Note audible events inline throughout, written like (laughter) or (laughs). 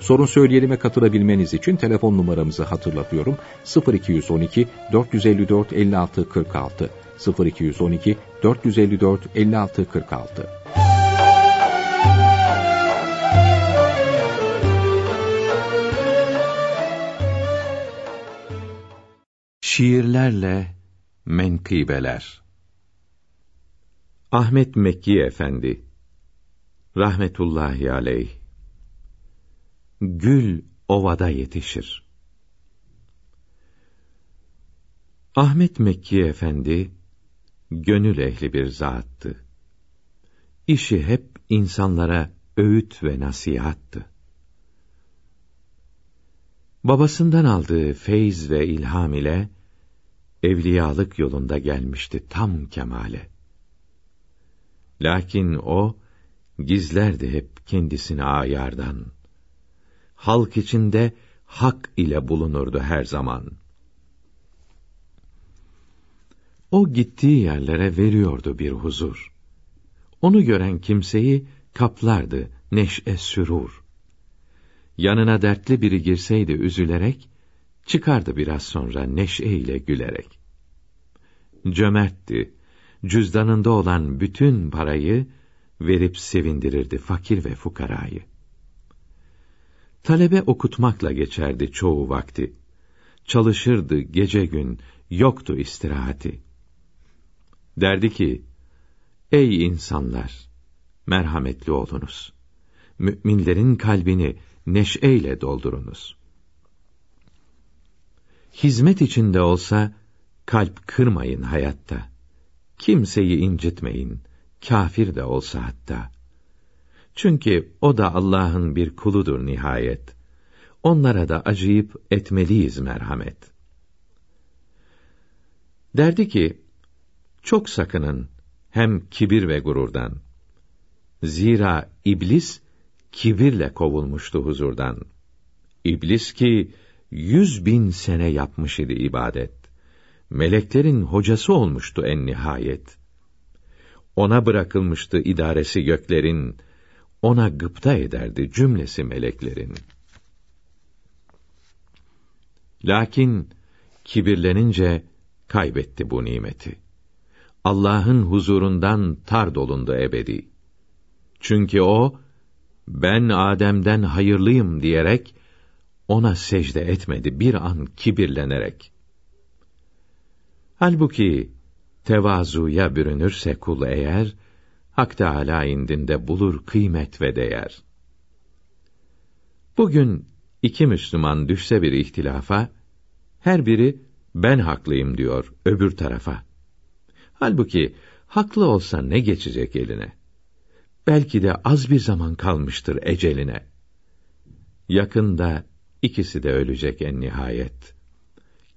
Sorun söyleyelime katılabilmeniz için telefon numaramızı hatırlatıyorum. 0212 454 56 46 0212 454 56 46 Şiirlerle Menkıbeler. Ahmet Mekki Efendi Rahmetullahi Aleyh Gül ovada yetişir. Ahmet Mekki Efendi, gönül ehli bir zattı. İşi hep insanlara öğüt ve nasihattı. Babasından aldığı feyz ve ilham ile, evliyalık yolunda gelmişti tam kemale. Lakin o, gizlerdi hep kendisini ayardan halk içinde hak ile bulunurdu her zaman. O gittiği yerlere veriyordu bir huzur. Onu gören kimseyi kaplardı neşe sürur. Yanına dertli biri girseydi üzülerek, çıkardı biraz sonra neşeyle gülerek. Cömertti, cüzdanında olan bütün parayı verip sevindirirdi fakir ve fukarayı. Talebe okutmakla geçerdi çoğu vakti. Çalışırdı gece gün, yoktu istirahati. Derdi ki, Ey insanlar! Merhametli olunuz. Müminlerin kalbini neşeyle doldurunuz. Hizmet içinde olsa, kalp kırmayın hayatta. Kimseyi incitmeyin, kafir de olsa hatta. Çünkü o da Allah'ın bir kuludur nihayet. Onlara da acıyıp etmeliyiz merhamet. Derdi ki, çok sakının hem kibir ve gururdan. Zira iblis kibirle kovulmuştu huzurdan. İblis ki yüz bin sene yapmış idi ibadet. Meleklerin hocası olmuştu en nihayet. Ona bırakılmıştı idaresi göklerin, ona gıpta ederdi cümlesi meleklerin. Lakin kibirlenince kaybetti bu nimeti. Allah'ın huzurundan tar dolundu ebedi. Çünkü o ben Adem'den hayırlıyım diyerek ona secde etmedi bir an kibirlenerek. Halbuki tevazuya bürünürse kul eğer Hak Teâlâ indinde bulur kıymet ve değer. Bugün iki Müslüman düşse bir ihtilafa, her biri ben haklıyım diyor öbür tarafa. Halbuki haklı olsa ne geçecek eline? Belki de az bir zaman kalmıştır eceline. Yakında ikisi de ölecek en nihayet.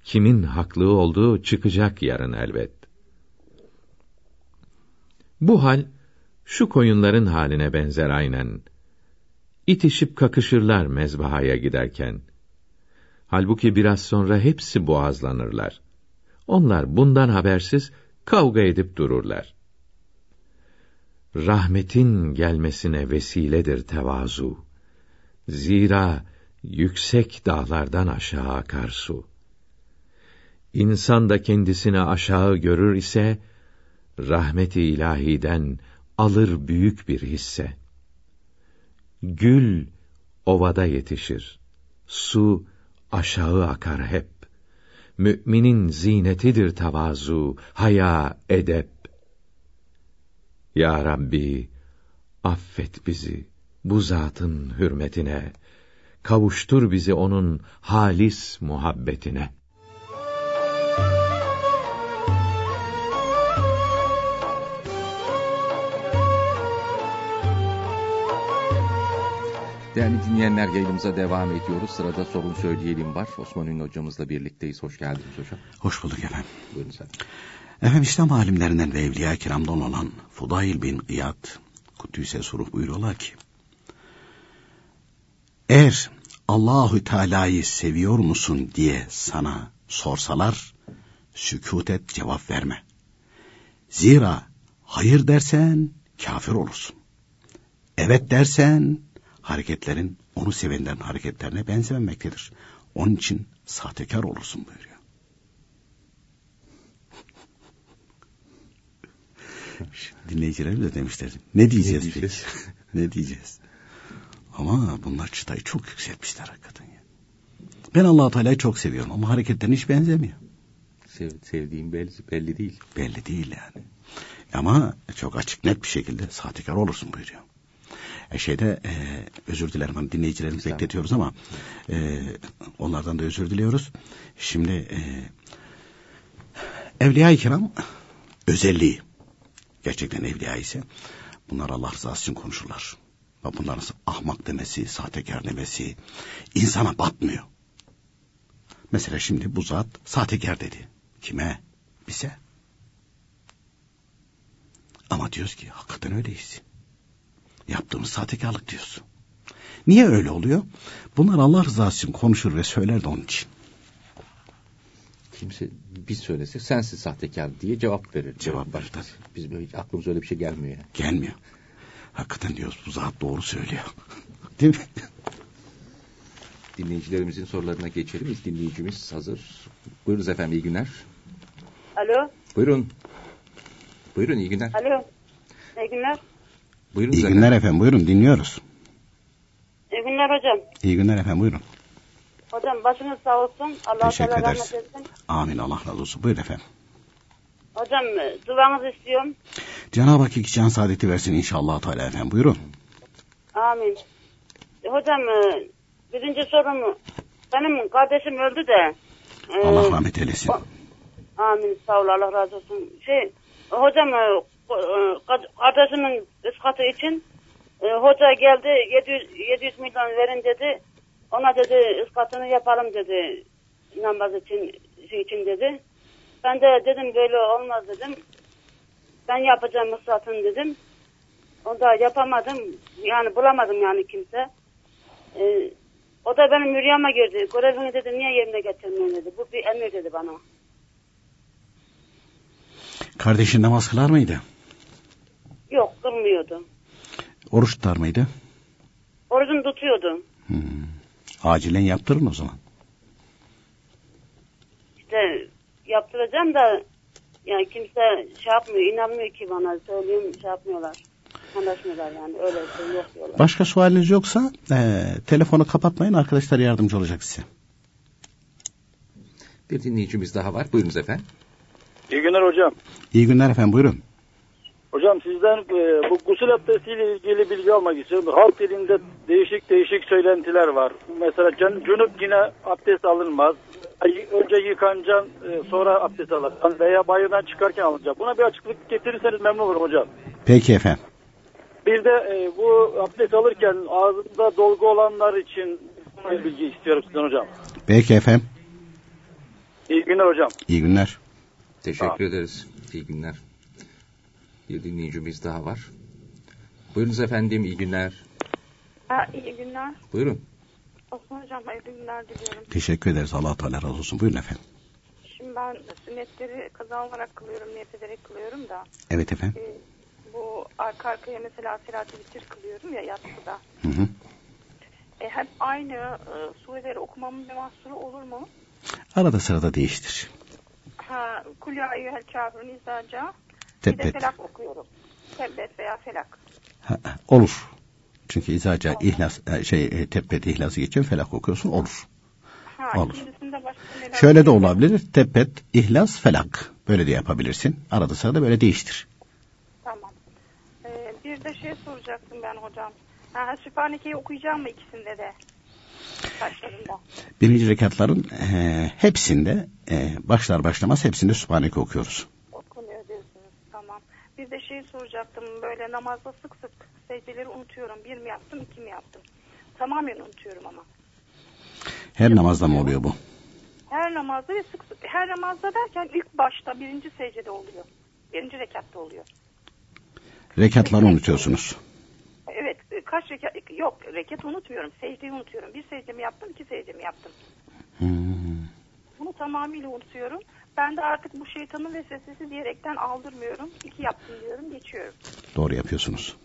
Kimin haklı olduğu çıkacak yarın elbet. Bu hal şu koyunların haline benzer aynen. İtişip kakışırlar mezbahaya giderken. Halbuki biraz sonra hepsi boğazlanırlar. Onlar bundan habersiz kavga edip dururlar. Rahmetin gelmesine vesiledir tevazu. Zira yüksek dağlardan aşağı akar su. İnsan da kendisini aşağı görür ise, rahmeti ilahiden alır büyük bir hisse. Gül ovada yetişir. Su aşağı akar hep. Müminin zinetidir tavazu, haya, edep. Ya Rabbi, affet bizi bu zatın hürmetine. Kavuştur bizi onun halis muhabbetine. Değerli dinleyenler yayınımıza devam ediyoruz. Sırada sorun söyleyelim var. Osman Ünlü hocamızla birlikteyiz. Hoş geldiniz hocam. Hoş bulduk efendim. Buyurun sen. Efendim İslam alimlerinden ve Evliya Kiram'dan olan Fudail bin İyad Kuddüs'e sorup buyuruyorlar ki eğer Allahü Teala'yı seviyor musun diye sana sorsalar sükut et cevap verme. Zira hayır dersen kafir olursun. Evet dersen hareketlerin onu sevenlerin hareketlerine benzememektedir. Onun için sahtekar olursun buyuruyor. Dinleyicilerim de demişler. Ne diyeceğiz, Ne diyeceğiz? peki? (laughs) ne diyeceğiz? Ama bunlar çıtayı çok yükseltmişler hakikaten ya. Ben allah Teala'yı çok seviyorum ama hareketlerine hiç benzemiyor. Sev, sevdiğim belli, belli değil. Belli değil yani. Ama çok açık net bir şekilde sahtekar olursun buyuruyor. E şeyde e, özür dilerim hani dinleyicilerimizi Tamam. bekletiyoruz ama e, onlardan da özür diliyoruz. Şimdi e, Evliya-i Kiram özelliği gerçekten evliya ise bunlar Allah rızası için konuşurlar. Ve bunların ahmak demesi, sahtekar demesi insana batmıyor. Mesela şimdi bu zat sahtekar dedi. Kime? Bize. Ama diyoruz ki hakikaten öyleyiz. Yaptığımız sahtekarlık diyorsun. Niye öyle oluyor? Bunlar Allah rızası için konuşur ve söyler de onun için. Kimse biz söylesek sensiz sahtekar diye cevap verir. Cevap verir, Biz, biz böyle hiç aklımıza öyle bir şey gelmiyor yani. Gelmiyor. Hakikaten diyoruz bu zat doğru söylüyor. (laughs) Değil mi? Dinleyicilerimizin sorularına geçelim. İlk dinleyicimiz hazır. Buyurunuz efendim iyi günler. Alo, Buyurun. Buyurun iyi günler. alo. İyi günler. Buyurunuz İyi günler efendim buyurun dinliyoruz. İyi günler hocam. İyi günler efendim buyurun. Hocam başınız sağ olsun. Allah Teşekkür Teala ederiz. rahmet etsin. Amin Allah razı olsun. Buyurun efendim. Hocam e, duanızı istiyorum. Cenab-ı Hak iki can saadeti versin inşallah Teala efendim. Buyurun. Amin. E, hocam e, birinci sorum benim kardeşim öldü de. Allah rahmet eylesin. o- amin sağ ol Allah razı olsun. Şey hocam kardeşimin ıskatı için e, hoca geldi 700, 700 milyon verin dedi. Ona dedi ıskatını yapalım dedi. Namaz için şey için dedi. Ben de dedim böyle olmaz dedim. Ben yapacağım ıskatını dedim. O da yapamadım. Yani bulamadım yani kimse. Ee, o da benim rüyama girdi. Görevini dedi niye yerine getirmiyorsun dedi. Bu bir emir dedi bana. Kardeşin namaz kılar mıydı? Yok kılmıyordu. Oruç tutar mıydı? Orucunu tutuyordu. Hmm. Acilen yaptırın o zaman. İşte yaptıracağım da yani kimse şey yapmıyor, inanmıyor ki bana. Söyleyeyim şey yapmıyorlar. Anlaşmıyorlar yani. Öyle şey yok diyorlar. Başka sualiniz yoksa e, telefonu kapatmayın arkadaşlar yardımcı olacak size. Bir dinleyicimiz daha var. Buyurunuz efendim. İyi günler hocam. İyi günler efendim buyurun. Hocam sizden e, bu gusül abdestiyle ilgili bilgi almak istiyorum. Halk dilinde değişik değişik söylentiler var. Mesela can, cunup yine abdest alınmaz. Ay- Önce yıkanacaksın e, sonra abdest alacaksın veya bayırdan çıkarken alınacak. Buna bir açıklık getirirseniz memnun olurum hocam. Peki efendim. Bir de e, bu abdest alırken ağzında dolgu olanlar için bir bilgi istiyorum sizden hocam. Peki efendim. İyi günler hocam. İyi günler. Teşekkür ederiz. İyi günler. Bir dinleyicimiz daha var. Buyurunuz efendim iyi günler. Ha, iyi günler. Buyurun. Osman Hocam hayırlı günler diliyorum. Teşekkür ederiz. Allah Teala razı olsun. Buyurun efendim. Şimdi ben sünnetleri kaza olarak kılıyorum, niyet ederek kılıyorum da. Evet efendim. e, bu arka arkaya mesela Sirat-ı Vitir kılıyorum ya yatsıda. Hı hı. E, hep aynı e, sureleri okumamın bir mahsuru olur mu? Arada sırada değiştir. Ha, Kul ya eyyühel kafirun izâca. Bir de felak okuyorum. Tebbet veya felak. Ha, olur. Çünkü izaca ihlas e, şey e, tebbet ihlası geçiyor felak okuyorsun olur. Ha, Olur. Şöyle de olabilir. Tebbet, ihlas, felak. Böyle de yapabilirsin. Arada sırada böyle değiştir. Tamam. E, bir de şey soracaktım ben hocam. Ha, Sübhaneke'yi okuyacağım mı ikisinde de? Başlarında. Birinci rekatların e, hepsinde e, başlar başlamaz hepsinde Sübhaneke okuyoruz. Bir de şey soracaktım. Böyle namazda sık sık secdeleri unutuyorum. Bir mi yaptım, iki mi yaptım? tamamen unutuyorum ama. Her namazda mı oluyor bu? Her namazda ve sık sık her namazda derken ilk başta birinci secdede oluyor. Birinci rekatta oluyor. Rekatları unutuyorsunuz. Evet kaç rekat yok rekat unutmuyorum. Secdeyi unutuyorum. Bir secdemi yaptım iki secdemi yaptım. Hmm. Bunu tamamıyla unutuyorum. Ben de artık bu şeytanın vesvesesi diyerekten aldırmıyorum. İki yaptım diyorum geçiyorum. Doğru yapıyorsunuz.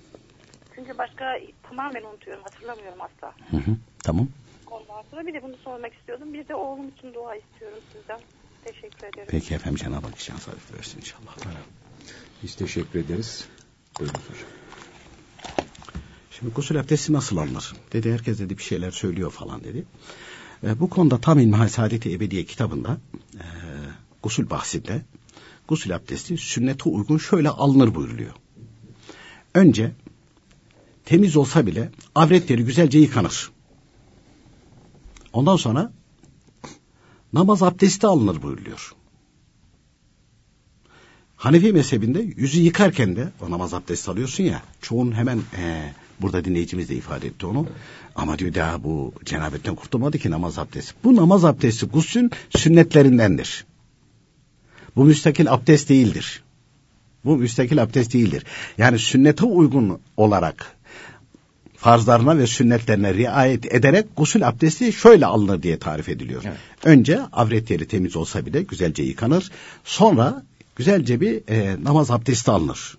Çünkü başka tamamen unutuyorum hatırlamıyorum asla. Hı hı. Tamam. Ondan sonra bir de bunu sormak istiyordum. Bir de oğlum için dua istiyorum sizden. Teşekkür ederim. Peki efendim Cenab-ı Hak şans versin inşallah. Biz teşekkür ederiz. Buyurun hocam. Şimdi gusül abdesti nasıl alınır? Dedi herkes dedi bir şeyler söylüyor falan dedi. E, bu konuda tam İlmihal Saadet-i Ebediye kitabında e, gusül bahsinde gusül abdesti sünnete uygun şöyle alınır buyuruluyor. Önce temiz olsa bile avretleri güzelce yıkanır. Ondan sonra namaz abdesti alınır buyuruluyor. Hanefi mezhebinde yüzü yıkarken de o namaz abdesti alıyorsun ya çoğun hemen e, burada dinleyicimiz de ifade etti onu ama diyor daha bu cenabetten kurtulmadı ki namaz abdesti. Bu namaz abdesti guslün sünnetlerindendir. Bu müstakil abdest değildir. Bu müstakil abdest değildir. Yani sünnete uygun olarak farzlarına ve sünnetlerine riayet ederek gusül abdesti şöyle alınır diye tarif ediliyor. Evet. Önce avret yeri temiz olsa bile güzelce yıkanır. Sonra güzelce bir e, namaz abdesti alınır.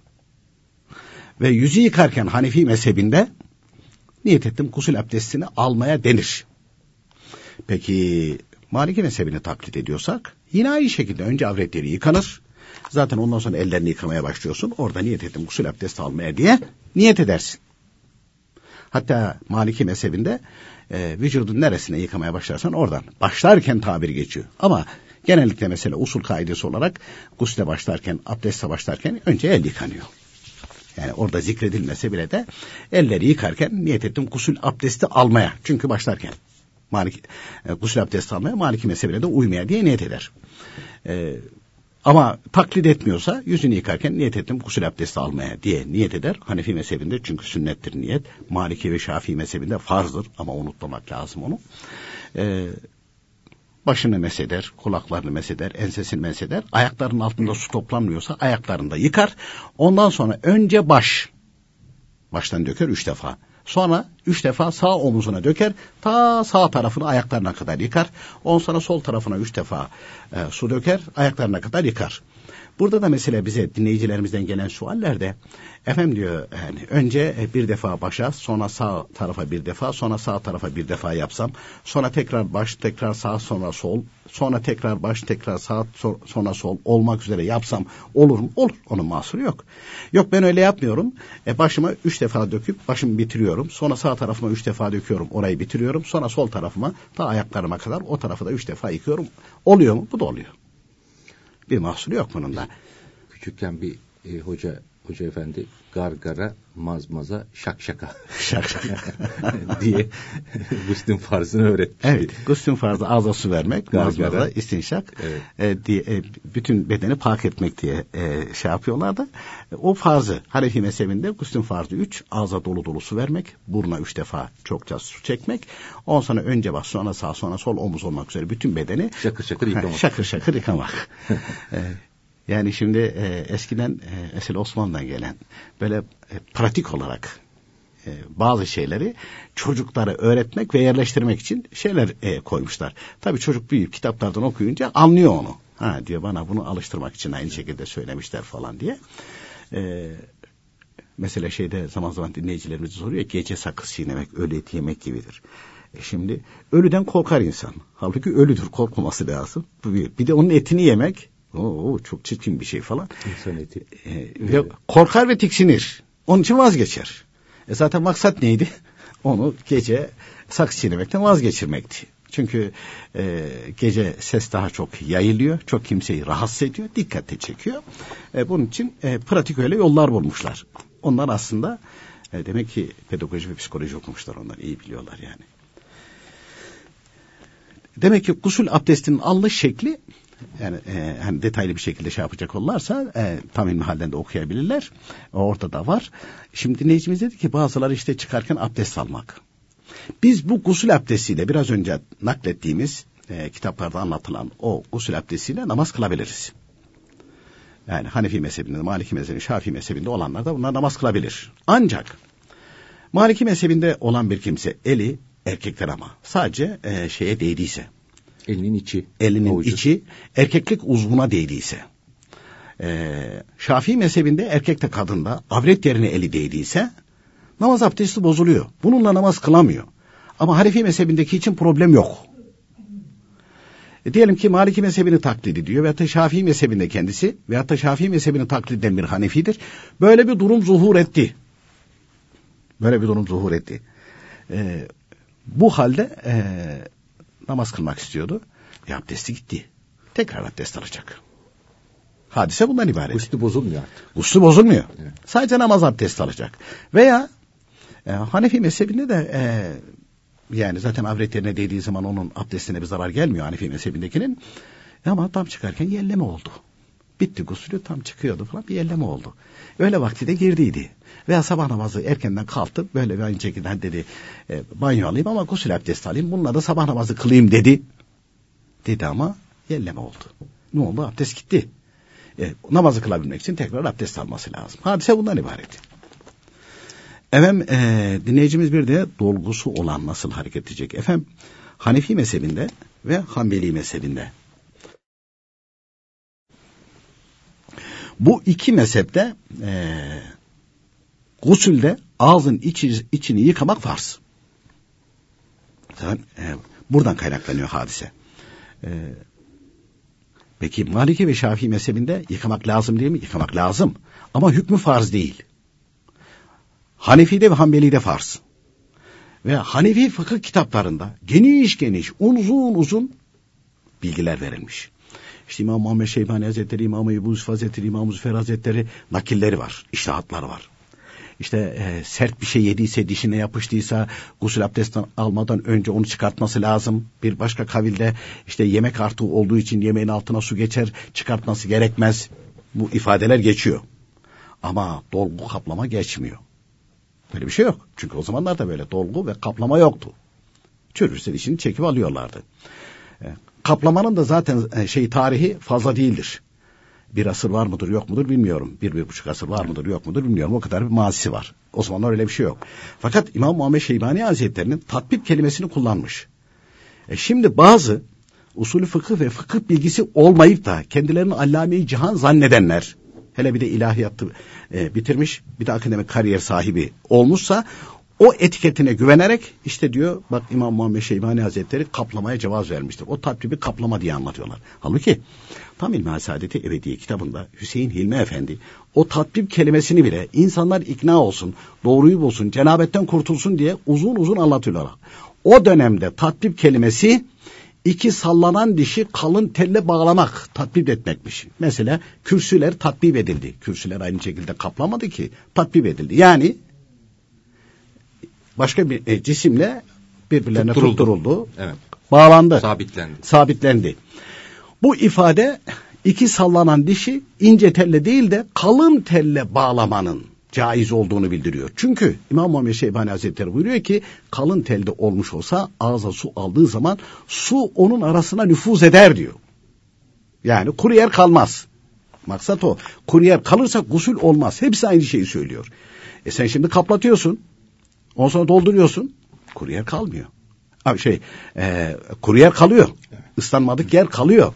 Ve yüzü yıkarken Hanefi mezhebinde niyet ettim gusül abdestini almaya denir. Peki Maliki mezhebini taklit ediyorsak yine aynı şekilde önce avretleri yıkanır. Zaten ondan sonra ellerini yıkamaya başlıyorsun. Orada niyet ettim gusül abdesti almaya diye niyet edersin. Hatta Maliki mezhebinde e, vücudun neresine yıkamaya başlarsan oradan. Başlarken tabir geçiyor. Ama genellikle mesela usul kaidesi olarak gusle başlarken, abdeste başlarken önce el yıkanıyor. Yani orada zikredilmese bile de elleri yıkarken niyet ettim gusül abdesti almaya. Çünkü başlarken Maliki, e, gusül abdesti almaya Maliki mezhebine de uymaya diye niyet eder. E, ama taklit etmiyorsa yüzünü yıkarken niyet ettim gusül abdesti almaya diye niyet eder. Hanefi mezhebinde çünkü sünnettir niyet. Maliki ve Şafii mezhebinde farzdır ama unutmamak lazım onu. Ee, başını meseder, kulaklarını meseder, ensesini meseder. Ayaklarının altında su toplanmıyorsa ayaklarını da yıkar. Ondan sonra önce baş. Baştan döker üç defa. Sonra üç defa sağ omuzuna döker. Ta sağ tarafını ayaklarına kadar yıkar. Ondan sonra sol tarafına üç defa e, su döker. Ayaklarına kadar yıkar. Burada da mesela bize dinleyicilerimizden gelen suallerde efendim diyor yani önce bir defa başa sonra sağ tarafa bir defa sonra sağ tarafa bir defa yapsam sonra tekrar baş tekrar sağ sonra sol sonra tekrar baş tekrar sağ sonra sol olmak üzere yapsam olur mu? Olur. Onun mahsuru yok. Yok ben öyle yapmıyorum. E başıma üç defa döküp başımı bitiriyorum. Sonra sağ tarafıma üç defa döküyorum. Orayı bitiriyorum. Sonra sol tarafıma ta ayaklarıma kadar o tarafı da üç defa yıkıyorum. Oluyor mu? Bu da oluyor. Bir mahsuru yok bunun da. Küçükken bir e, hoca hoca efendi gargara mazmaza şakşaka şakşaka (laughs) diye guslün farzını öğretmiş. Evet, guslün farzı ağza su vermek, mazmaza istinşak evet. e, diye e, bütün bedeni pak etmek diye e, şey yapıyorlardı. E, o farzı Hanefi mezhebinde guslün farzı üç, ağza dolu dolu su vermek, buruna üç defa çokça su çekmek, on sonra önce bas, sonra sağ, sonra sol omuz olmak üzere bütün bedeni şakır şakır yıkamak. (laughs) şakır şakır yıkamak. e, (laughs) yani şimdi e, eskiden e, Esel Osman'dan gelen böyle e, pratik olarak e, bazı şeyleri çocuklara öğretmek ve yerleştirmek için şeyler e, koymuşlar. Tabii çocuk büyüyüp kitaplardan okuyunca anlıyor onu. Ha diyor bana bunu alıştırmak için aynı şekilde söylemişler falan diye. E, mesela şeyde zaman zaman dinleyicilerimiz soruyor gece sakız çiğnemek, ölü eti yemek gibidir. E şimdi ölüden korkar insan. Halbuki ölüdür korkmaması lazım. Bir de onun etini yemek Oo, çok çirkin bir şey falan. İnsan eti. Ee, ve korkar ve tiksinir. Onun için vazgeçer. E zaten maksat neydi? (laughs) Onu gece saksı çiğnemekten vazgeçirmekti. Çünkü e, gece ses daha çok yayılıyor, çok kimseyi rahatsız ediyor, dikkate çekiyor. E, bunun için e, pratik öyle yollar bulmuşlar. Onlar aslında e, demek ki pedagoji ve psikoloji okumuşlar onlar, iyi biliyorlar yani. Demek ki gusül abdestinin alış şekli yani e, hani detaylı bir şekilde şey yapacak olurlarsa e, tam ilmi halden de okuyabilirler. O ortada var. Şimdi dinleyicimiz dedi ki bazıları işte çıkarken abdest almak. Biz bu gusül abdestiyle biraz önce naklettiğimiz e, kitaplarda anlatılan o gusül abdestiyle namaz kılabiliriz. Yani Hanefi mezhebinde, Maliki mezhebinde, Şafii mezhebinde olanlar da bunlar namaz kılabilir. Ancak Maliki mezhebinde olan bir kimse eli erkekler ama sadece e, şeye değdiyse, Elinin içi. elinin avucu. içi erkeklik uzvuna değdiyse, e, Şafii mezhebinde erkekte kadında avret yerine eli değdiyse namaz abdesti bozuluyor. Bununla namaz kılamıyor. Ama Hanefi mezhebindeki için problem yok. E diyelim ki Maliki mezhebini taklit ediyor veyahut da Şafii mezhebinde kendisi veyahut da Şafii mezhebini taklit eden bir Hanefidir. Böyle bir durum zuhur etti. Böyle bir durum zuhur etti. E, bu halde e, namaz kılmak istiyordu. E, abdesti gitti. Tekrar abdest alacak. Hadise bundan ibaret. Üstü bozulmuyor artık. Guslu bozulmuyor. Evet. Sadece namaz abdesti alacak. Veya e, Hanefi mezhebinde de e, yani zaten avret yerine değdiği zaman onun abdestine bir zarar gelmiyor Hanefi mezhebindekinin. Ama tam çıkarken yelleme oldu. Bitti gusülü tam çıkıyordu falan bir yelleme oldu. Öyle vakti de girdiydi. Veya sabah namazı erkenden kalktı böyle bir aynı şekilde dedi e, banyo alayım ama gusül abdesti alayım bununla da sabah namazı kılayım dedi. Dedi ama yelleme oldu. Ne oldu abdest gitti. E, namazı kılabilmek için tekrar abdest alması lazım. Hadise bundan ibaret. Efendim e, dinleyicimiz bir de dolgusu olan nasıl hareket edecek? Efendim Hanefi mezhebinde ve Hanbeli mezhebinde. Bu iki mezhepte e, gusülde ağzın içi, içini yıkamak farz. Zaten, e, buradan kaynaklanıyor hadise. E, peki Maliki ve Şafii mezhebinde yıkamak lazım değil mi? Yıkamak lazım. Ama hükmü farz değil. Hanefi'de ve Hanbeli'de farz. Ve Hanefi fıkıh kitaplarında geniş geniş, uzun uzun bilgiler verilmiş. İşte İmam Muhammed Şeybani Hazretleri, İmam Ebu Yusuf Hazretleri, İmam Züfer Hazretleri nakilleri var, iştahatları var. İşte e, sert bir şey yediyse, dişine yapıştıysa gusül abdestten almadan önce onu çıkartması lazım. Bir başka kavilde işte yemek artığı olduğu için yemeğin altına su geçer, çıkartması gerekmez. Bu ifadeler geçiyor. Ama dolgu kaplama geçmiyor. Böyle bir şey yok. Çünkü o zamanlarda böyle dolgu ve kaplama yoktu. Çürürse dişini çekip alıyorlardı. E, kaplamanın da zaten e, şey tarihi fazla değildir. Bir asır var mıdır yok mudur bilmiyorum. Bir, bir buçuk asır var mıdır yok mudur bilmiyorum. O kadar bir mazisi var. O zamanlar öyle bir şey yok. Fakat İmam Muhammed Şeybani Hazretleri'nin tatbip kelimesini kullanmış. E şimdi bazı usulü fıkıh ve fıkıh bilgisi olmayıp da kendilerini allame-i cihan zannedenler hele bir de ilahiyatı e, bitirmiş bir de akademik kariyer sahibi olmuşsa o etiketine güvenerek işte diyor bak İmam Muhammed Şeybani Hazretleri kaplamaya cevaz vermiştir. O tatbibi kaplama diye anlatıyorlar. Halbuki Tam İlmihal Saadeti Ebediye kitabında Hüseyin Hilmi Efendi o tatbip kelimesini bile insanlar ikna olsun, doğruyu bulsun, cenabetten kurtulsun diye uzun uzun anlatıyorlar. O dönemde tatbip kelimesi iki sallanan dişi kalın telle bağlamak, tatbip etmekmiş. Mesela kürsüler tatbip edildi. Kürsüler aynı şekilde kaplamadı ki, tatbip edildi. Yani başka bir e, cisimle birbirlerine Tutturuldu. tutturuldu, Evet. bağlandı, Sabitlendi. sabitlendi. Bu ifade iki sallanan dişi ince telle değil de kalın telle bağlamanın caiz olduğunu bildiriyor. Çünkü İmam Muhammed Şeybani Hazretleri buyuruyor ki kalın telde olmuş olsa ağza su aldığı zaman su onun arasına nüfuz eder diyor. Yani kuru yer kalmaz. Maksat o. Kuru yer kalırsa gusül olmaz. Hepsi aynı şeyi söylüyor. E sen şimdi kaplatıyorsun. Ondan sonra dolduruyorsun. Kuru yer kalmıyor. Abi şey e, kuru yer kalıyor. Islanmadık yer kalıyor.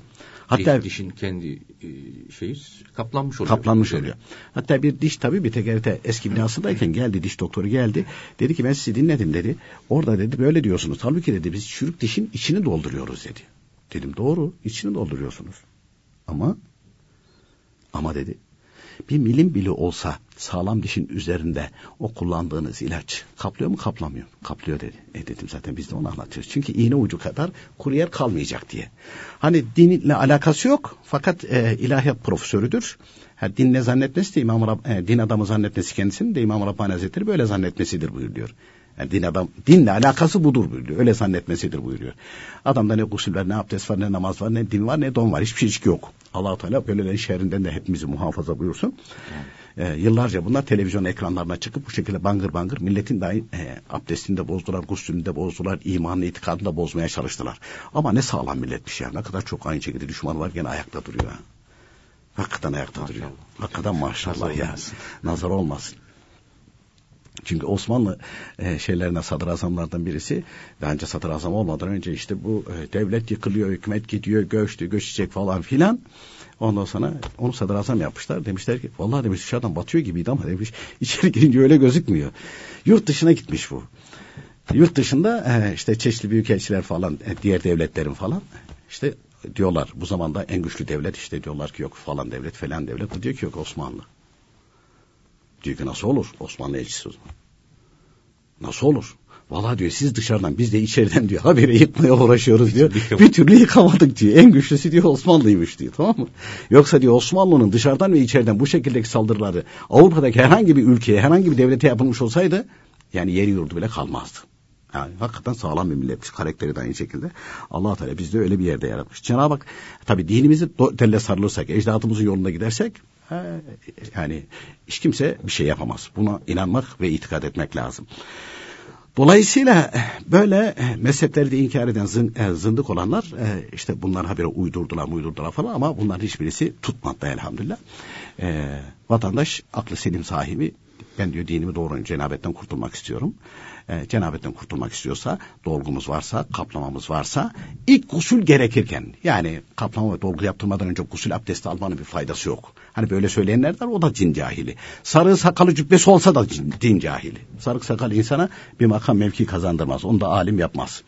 Hatta dişin kendi e, şeyi kaplanmış oluyor. kaplanmış oluyor. Hatta bir diş tabii bir tekerite eski binasındayken geldi diş doktoru geldi. Dedi ki ben sizi dinledim dedi. Orada dedi böyle diyorsunuz. Halbuki dedi biz çürük dişin içini dolduruyoruz dedi. Dedim doğru içini dolduruyorsunuz. Ama ama dedi bir milim bile olsa sağlam dişin üzerinde o kullandığınız ilaç kaplıyor mu kaplamıyor? Kaplıyor dedi. E dedim zaten biz de onu anlatıyoruz. Çünkü iğne ucu kadar kuru yer kalmayacak diye. Hani dinle alakası yok fakat e, ilahiyat profesörüdür. Ha, din ne zannetmesi de İmam Rab, e, din adamı zannetmesi kendisinin de İmam Rabbani Hazretleri böyle zannetmesidir buyuruyor. Yani din adam, dinle alakası budur buyuruyor. Öyle zannetmesidir buyuruyor. Adamda ne gusül var, ne abdest var, ne namaz var, ne din var, ne don var. Hiçbir şey yok. allah Teala böylelerin şerrinden de hepimizi muhafaza buyursun. e, yıllarca bunlar televizyon ekranlarına çıkıp bu şekilde bangır bangır milletin dahi e, abdestini de bozdular, guslünü de bozdular, imanını, itikadını da bozmaya çalıştılar. Ama ne sağlam milletmiş ya. Ne kadar çok aynı şekilde düşman var gene ayakta duruyor. Ha. Hakikaten ayakta duruyor. Hakikaten maşallah Nazar ya. olmasın. Nazar olmasın. Çünkü Osmanlı e, şeylerine sadrazamlardan birisi önce sadrazam olmadan önce işte bu e, devlet yıkılıyor, hükümet gidiyor, göçtü, göçecek falan filan. Ondan sonra onu sadrazam yapmışlar. Demişler ki vallahi demiş dışarıdan batıyor gibiydi ama demiş (laughs) içeri girince öyle gözükmüyor. Yurt dışına gitmiş bu. Yurt dışında e, işte çeşitli büyükelçiler falan e, diğer devletlerin falan işte diyorlar bu zamanda en güçlü devlet işte diyorlar ki yok falan devlet falan devlet. O diyor ki yok Osmanlı. Diyor ki nasıl olur? Osmanlı elçisi o zaman. Nasıl olur? Vallahi diyor siz dışarıdan biz de içeriden diyor habire yıkmaya uğraşıyoruz diyor. Bir türlü yıkamadık diyor. En güçlüsü diyor Osmanlıymış diyor tamam mı? Yoksa diyor Osmanlı'nın dışarıdan ve içeriden bu şekildeki saldırıları Avrupa'daki herhangi bir ülkeye herhangi bir devlete yapılmış olsaydı yani yeri yurdu bile kalmazdı. Yani hakikaten sağlam bir milletmiş. Karakteri de aynı şekilde. allah Teala bizde öyle bir yerde yaratmış. Cenab-ı Hak tabi dinimizi telle sarılırsak, ecdadımızın yolunda gidersek yani hiç kimse bir şey yapamaz. Buna inanmak ve itikad etmek lazım. Dolayısıyla böyle mezhepleri de inkar eden zın, e, zındık olanlar işte bunlar habire uydurdular uydurdular falan ama bunların hiçbirisi tutmadı elhamdülillah. Vatandaş aklı selim sahibi ben diyor dinimi doğru cenabetten kurtulmak istiyorum. E, cenabetten kurtulmak istiyorsa dolgumuz varsa kaplamamız varsa ilk gusül gerekirken yani kaplama ve dolgu yaptırmadan önce gusül abdesti almanın bir faydası yok. Hani böyle söyleyenler var o da cin cahili. Sarığı sakalı cübbesi olsa da cin, din cahili. Sarık sakal insana bir makam mevki kazandırmaz. Onu da alim yapmaz.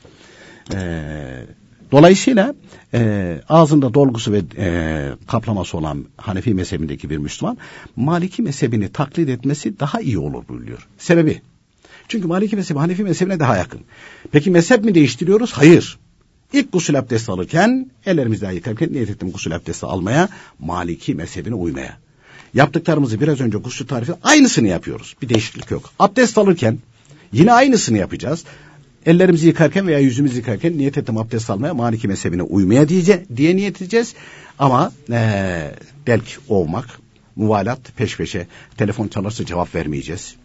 Eee Dolayısıyla e, ağzında dolgusu ve e, kaplaması olan Hanefi mezhebindeki bir Müslüman Maliki mezhebini taklit etmesi daha iyi olur buyuruyor. Sebebi? Çünkü Maliki mezhebi Hanefi mezhebine daha yakın. Peki mezhep mi değiştiriyoruz? Hayır. İlk gusül abdesti alırken ellerimizi yıkarken niyet ettim gusül abdesti almaya Maliki mezhebine uymaya. Yaptıklarımızı biraz önce gusül tarifi aynısını yapıyoruz. Bir değişiklik yok. Abdest alırken yine aynısını yapacağız ellerimizi yıkarken veya yüzümüzü yıkarken niyet ettim abdest almaya Maliki mezhebine uymaya diye, diye niyet edeceğiz. Ama ee, delk ovmak, muvalat peş peşe telefon çalarsa cevap vermeyeceğiz.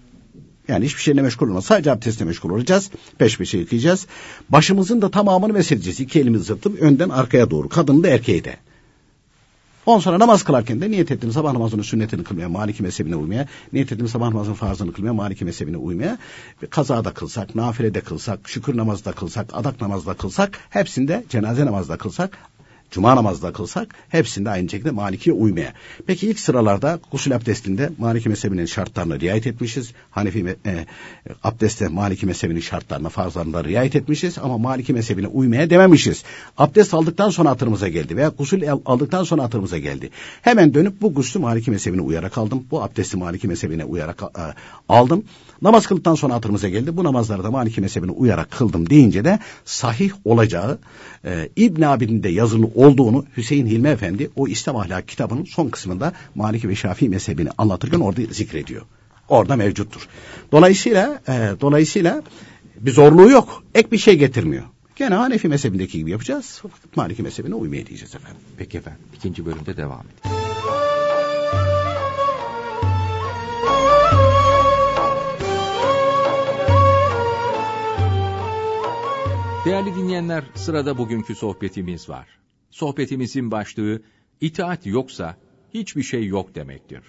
Yani hiçbir şeyle meşgul olmaz. Sadece abdestle meşgul olacağız. Peş peşe yıkayacağız. Başımızın da tamamını mesedeceğiz. İki elimizi zırtıp önden arkaya doğru. Kadını da erkeği de. Ondan sonra namaz kılarken de niyet ettim. Sabah namazının sünnetini kılmaya, Maliki mezhebine uymaya, niyet ettim sabah namazının farzını kılmaya, Maliki mezhebine uymaya, kaza da kılsak, nafile de kılsak, şükür namazı da kılsak, adak namazı da kılsak, hepsinde cenaze namazı da kılsak, Cuma namazı da kılsak hepsinde aynı şekilde Maliki'ye uymaya. Peki ilk sıralarda gusül abdestinde Maliki mezhebinin şartlarına riayet etmişiz. Hanefi e, abdestte Maliki mezhebinin şartlarına, farzlarına riayet etmişiz ama Maliki mezhebine uymaya dememişiz. Abdest aldıktan sonra hatırımıza geldi veya gusül aldıktan sonra hatırımıza geldi. Hemen dönüp bu guslü Maliki mezhebine uyarak aldım. Bu abdesti Maliki mezhebine uyarak e, aldım. Namaz kıldıktan sonra hatırımıza geldi. Bu namazları da Maliki mezhebine uyarak kıldım deyince de sahih olacağı e, İbn Abi'nin de yazılı olduğunu Hüseyin Hilmi Efendi o İslam ahlak kitabının son kısmında Maliki ve Şafii mezhebini anlatırken orada zikrediyor. Orada mevcuttur. Dolayısıyla e, dolayısıyla bir zorluğu yok. Ek bir şey getirmiyor. Gene Hanefi mezhebindeki gibi yapacağız. Maliki mezhebine uymaya diyeceğiz efendim. Peki efendim. İkinci bölümde devam edelim. Değerli dinleyenler, sırada bugünkü sohbetimiz var. Sohbetimizin başlığı, itaat yoksa hiçbir şey yok demektir.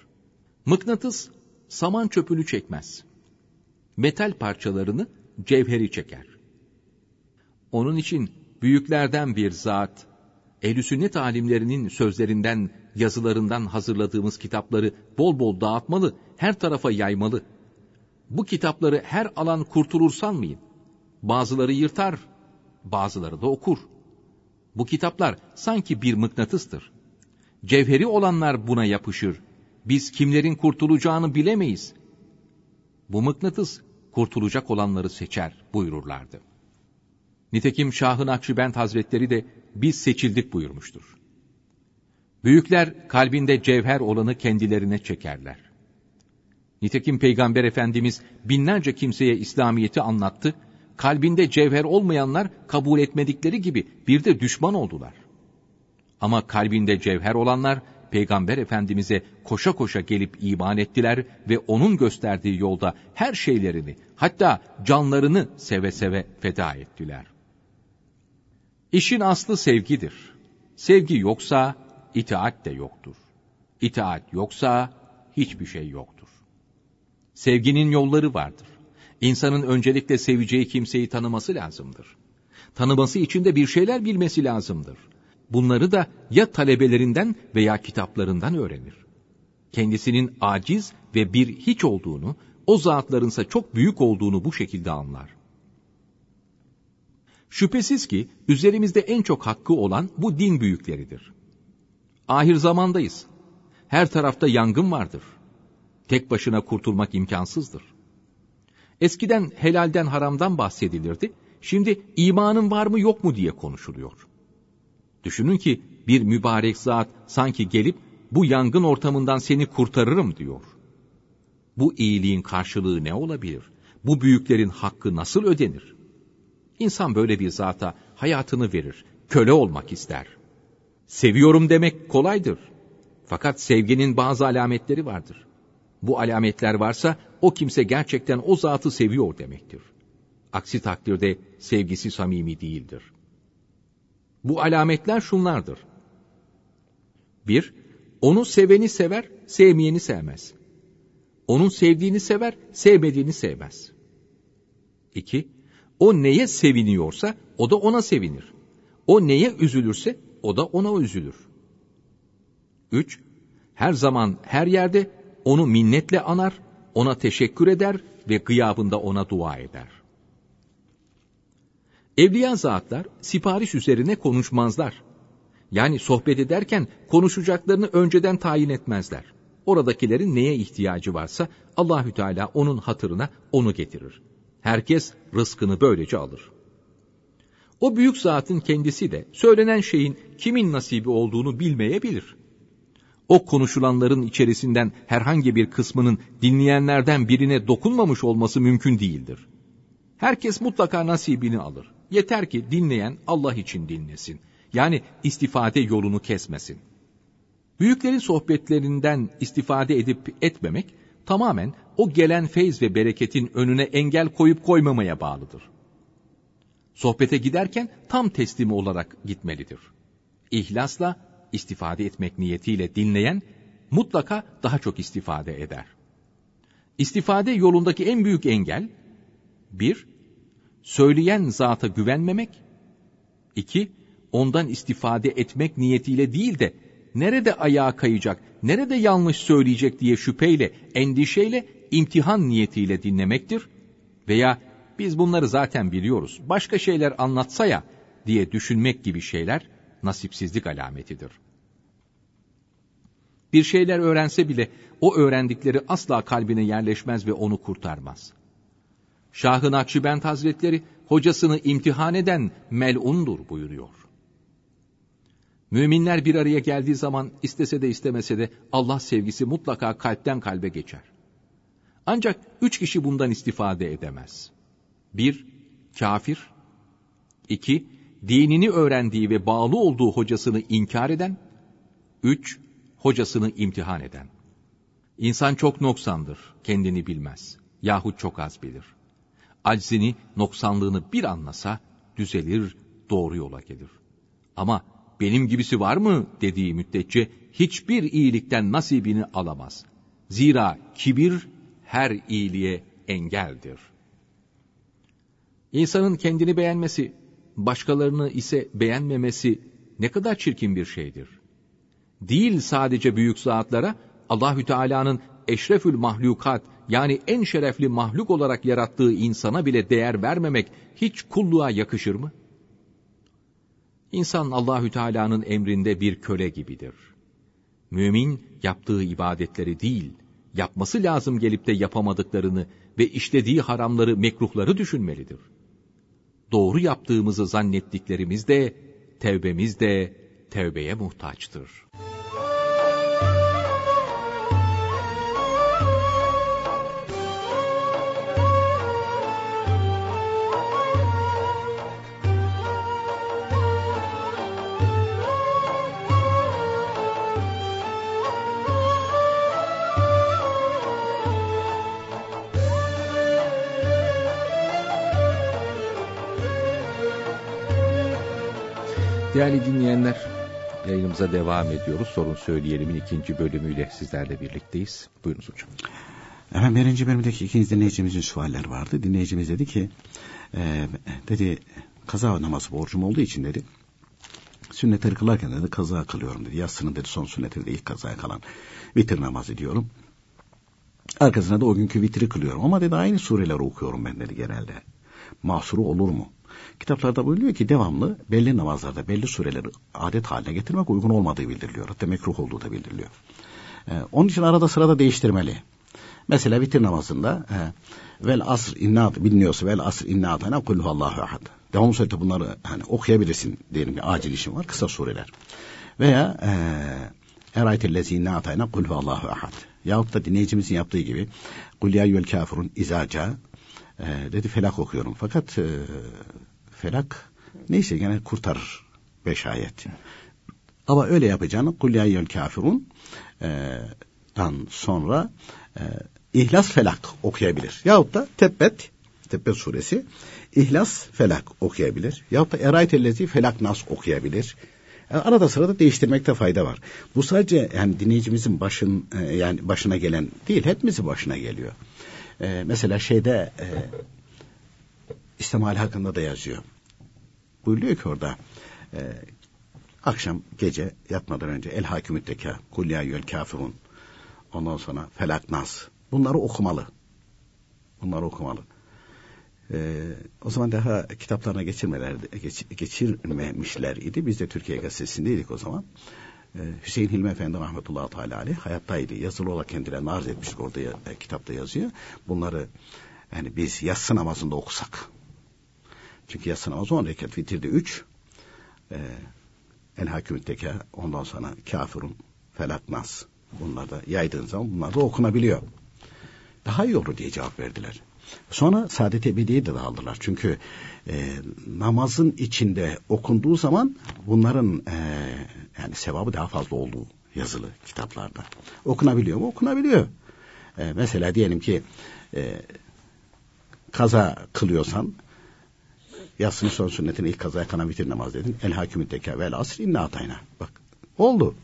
Mıknatıs, saman çöpünü çekmez. Metal parçalarını cevheri çeker. Onun için büyüklerden bir zat, ehl sünnet alimlerinin sözlerinden, yazılarından hazırladığımız kitapları bol bol dağıtmalı, her tarafa yaymalı. Bu kitapları her alan kurtulur sanmayın. Bazıları yırtar, bazıları da okur. Bu kitaplar sanki bir mıknatıstır. Cevheri olanlar buna yapışır. Biz kimlerin kurtulacağını bilemeyiz. Bu mıknatıs kurtulacak olanları seçer buyururlardı. Nitekim Şahın Akşibend Hazretleri de biz seçildik buyurmuştur. Büyükler kalbinde cevher olanı kendilerine çekerler. Nitekim Peygamber Efendimiz binlerce kimseye İslamiyet'i anlattı kalbinde cevher olmayanlar kabul etmedikleri gibi bir de düşman oldular. Ama kalbinde cevher olanlar Peygamber Efendimiz'e koşa koşa gelip iman ettiler ve onun gösterdiği yolda her şeylerini, hatta canlarını seve seve feda ettiler. İşin aslı sevgidir. Sevgi yoksa itaat de yoktur. İtaat yoksa hiçbir şey yoktur. Sevginin yolları vardır. İnsanın öncelikle seveceği kimseyi tanıması lazımdır. Tanıması için de bir şeyler bilmesi lazımdır. Bunları da ya talebelerinden veya kitaplarından öğrenir. Kendisinin aciz ve bir hiç olduğunu, o zatlarınsa çok büyük olduğunu bu şekilde anlar. Şüphesiz ki üzerimizde en çok hakkı olan bu din büyükleridir. Ahir zamandayız. Her tarafta yangın vardır. Tek başına kurtulmak imkansızdır. Eskiden helalden haramdan bahsedilirdi. Şimdi imanın var mı yok mu diye konuşuluyor. Düşünün ki bir mübarek zat sanki gelip bu yangın ortamından seni kurtarırım diyor. Bu iyiliğin karşılığı ne olabilir? Bu büyüklerin hakkı nasıl ödenir? İnsan böyle bir zata hayatını verir, köle olmak ister. Seviyorum demek kolaydır. Fakat sevginin bazı alametleri vardır. Bu alametler varsa o kimse gerçekten o zatı seviyor demektir. Aksi takdirde sevgisi samimi değildir. Bu alametler şunlardır. Bir, onu seveni sever, sevmeyeni sevmez. Onun sevdiğini sever, sevmediğini sevmez. İki, o neye seviniyorsa o da ona sevinir. O neye üzülürse o da ona üzülür. Üç, her zaman her yerde onu minnetle anar, ona teşekkür eder ve gıyabında ona dua eder. Evliya zatlar sipariş üzerine konuşmazlar. Yani sohbet ederken konuşacaklarını önceden tayin etmezler. Oradakilerin neye ihtiyacı varsa Allahü Teala onun hatırına onu getirir. Herkes rızkını böylece alır. O büyük zatın kendisi de söylenen şeyin kimin nasibi olduğunu bilmeyebilir. O konuşulanların içerisinden herhangi bir kısmının dinleyenlerden birine dokunmamış olması mümkün değildir. Herkes mutlaka nasibini alır. Yeter ki dinleyen Allah için dinlesin. Yani istifade yolunu kesmesin. Büyüklerin sohbetlerinden istifade edip etmemek tamamen o gelen feyz ve bereketin önüne engel koyup koymamaya bağlıdır. Sohbete giderken tam teslim olarak gitmelidir. İhlasla istifade etmek niyetiyle dinleyen mutlaka daha çok istifade eder. İstifade yolundaki en büyük engel bir, söyleyen zata güvenmemek, iki, ondan istifade etmek niyetiyle değil de nerede ayağa kayacak, nerede yanlış söyleyecek diye şüpheyle, endişeyle, imtihan niyetiyle dinlemektir veya biz bunları zaten biliyoruz, başka şeyler anlatsa ya diye düşünmek gibi şeyler nasipsizlik alametidir. Bir şeyler öğrense bile o öğrendikleri asla kalbine yerleşmez ve onu kurtarmaz. Şahı Nakşibend Hazretleri hocasını imtihan eden melundur buyuruyor. Müminler bir araya geldiği zaman istese de istemese de Allah sevgisi mutlaka kalpten kalbe geçer. Ancak üç kişi bundan istifade edemez. Bir, kafir. iki dinini öğrendiği ve bağlı olduğu hocasını inkar eden. Üç, hocasını imtihan eden. İnsan çok noksandır, kendini bilmez. Yahut çok az bilir. Aczini, noksanlığını bir anlasa, düzelir, doğru yola gelir. Ama benim gibisi var mı dediği müddetçe hiçbir iyilikten nasibini alamaz. Zira kibir her iyiliğe engeldir. İnsanın kendini beğenmesi, başkalarını ise beğenmemesi ne kadar çirkin bir şeydir. Değil sadece büyük zatlara, Allahü Teala'nın eşrefül mahlukat yani en şerefli mahluk olarak yarattığı insana bile değer vermemek hiç kulluğa yakışır mı? İnsan Allahü Teala'nın emrinde bir köle gibidir. Mümin yaptığı ibadetleri değil, yapması lazım gelip de yapamadıklarını ve işlediği haramları, mekruhları düşünmelidir. Doğru yaptığımızı zannettiklerimiz de, tevbemiz de tevbeye muhtaçtır. Değerli dinleyenler, yayınımıza devam ediyoruz. Sorun Söyleyelim'in ikinci bölümüyle sizlerle birlikteyiz. Buyurunuz hocam. Efendim birinci bölümdeki ikinci dinleyicimizin sualleri vardı. Dinleyicimiz dedi ki, e, dedi kaza namazı borcum olduğu için dedi, sünnetleri kılarken dedi kaza kılıyorum dedi. Yatsının dedi son sünneti de ilk kazaya kalan vitir namazı diyorum. Arkasına da o günkü vitri kılıyorum ama dedi aynı sureleri okuyorum ben dedi genelde. Mahsuru olur mu? Kitaplarda buyuruyor ki devamlı belli namazlarda belli sureleri adet haline getirmek uygun olmadığı bildiriliyor. Hatta mekruh olduğu da bildiriliyor. Ee, onun için arada sırada değiştirmeli. Mesela vitir namazında e, vel asr innat biliniyorsa vel asr innatana kul huvallahu ahad. Devamlı surette bunları hani okuyabilirsin diyelim bir acil işin var kısa sureler. Veya e, eraytellezi innatana kul huvallahu ahad. Yahut da dinleyicimizin yaptığı gibi kul ya yüvel kafirun izaca e, dedi felak okuyorum. Fakat e, felak neyse gene kurtarır beş ayet. Ama öyle yapacağını kul ya yüvel kafirun e, sonra e, İhlas Felak okuyabilir. Yahut da Tebbet, Tebbet suresi İhlas Felak okuyabilir. Yahut da Eraytellezi Felak Nas okuyabilir. Yani arada sırada değiştirmekte fayda var. Bu sadece yani dinleyicimizin başın e, yani başına gelen değil, hepimizin başına geliyor. E, mesela şeyde e, İslam hakkında da yazıyor. Buyuruyor ki orada e, akşam gece yatmadan önce El Hakimütteka Kul Ya Kafirun ondan sonra Felak Nas bunları okumalı. Bunları okumalı. Ee, o zaman daha kitaplarına geçirmeler, geç, geçirmemişler idi. Biz de Türkiye Gazetesi'ndeydik o zaman. Ee, Hüseyin Hilmi Efendi rahmetullahi teala aleyh hayattaydı. Yazılı olarak kendilerine arz etmiştik orada e, kitapta yazıyor. Bunları yani biz yatsı namazında okusak. Çünkü yatsı namazı 10 rekat vitirde 3. Ee, El Hakimütteke ondan sonra kafirun felak nas. Bunlar da yaydığın zaman bunlar da okunabiliyor. Daha iyi olur diye cevap verdiler. Sonra Saadet Ebedi'yi de aldılar. Çünkü e, namazın içinde okunduğu zaman bunların e, yani sevabı daha fazla olduğu yazılı kitaplarda. Okunabiliyor mu? Okunabiliyor. E, mesela diyelim ki e, kaza kılıyorsan yatsının son sünnetini ilk kazaya kana bitir namaz dedin. El hakimü teke vel asr inna atayna. Bak oldu.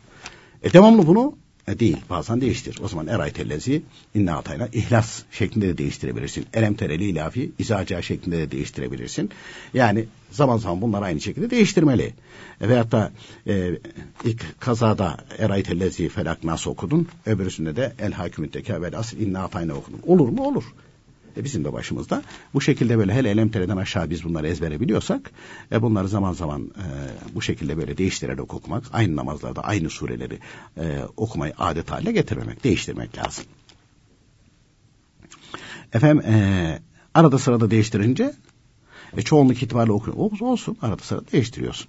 E devamlı bunu e, değil. Bazen değiştir. O zaman eraytellezi inna atayna ihlas şeklinde de değiştirebilirsin. Elemtereli ilafi izaca şeklinde de değiştirebilirsin. Yani zaman zaman bunlar aynı şekilde değiştirmeli. E, veyahut da e, ilk kazada eraytellezi felak nasıl okudun. Öbürüsünde de el hakimütteki vel asr inna atayna okudun. Olur mu? Olur. E bizim de başımızda. Bu şekilde böyle hele elemtereden aşağı biz bunları ezbere biliyorsak e bunları zaman zaman e, bu şekilde böyle değiştirerek okumak, aynı namazlarda aynı sureleri e, okumayı adet haline getirmemek, değiştirmek lazım. Efendim e, arada sırada değiştirince e, çoğunluk itibariyle okuyor. Olsun arada sırada değiştiriyorsun.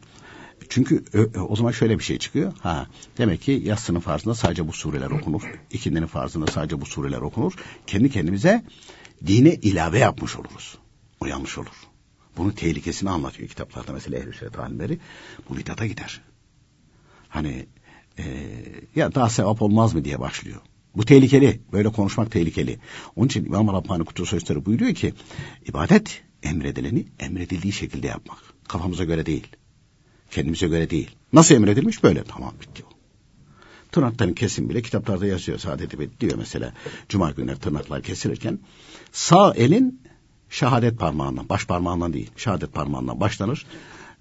Çünkü o zaman şöyle bir şey çıkıyor. Ha, demek ki yatsının farzında sadece bu sureler okunur. İkindinin farzında sadece bu sureler okunur. Kendi kendimize dine ilave yapmış oluruz. O yanlış olur. Bunun tehlikesini anlatıyor kitaplarda mesela ehl-i sünnet alimleri. Bu bidata gider. Hani e, ya daha sevap olmaz mı diye başlıyor. Bu tehlikeli. Böyle konuşmak tehlikeli. Onun için İmam Rabbani Kutu Sözleri buyuruyor ki ibadet emredileni emredildiği şekilde yapmak. Kafamıza göre değil. Kendimize göre değil. Nasıl emredilmiş böyle tamam bitti o. Tırnakların kesim bile kitaplarda yazıyor. Saadet diyor mesela cuma günleri tırnaklar kesilirken sağ elin şehadet parmağından, baş parmağından değil, şehadet parmağından başlanır.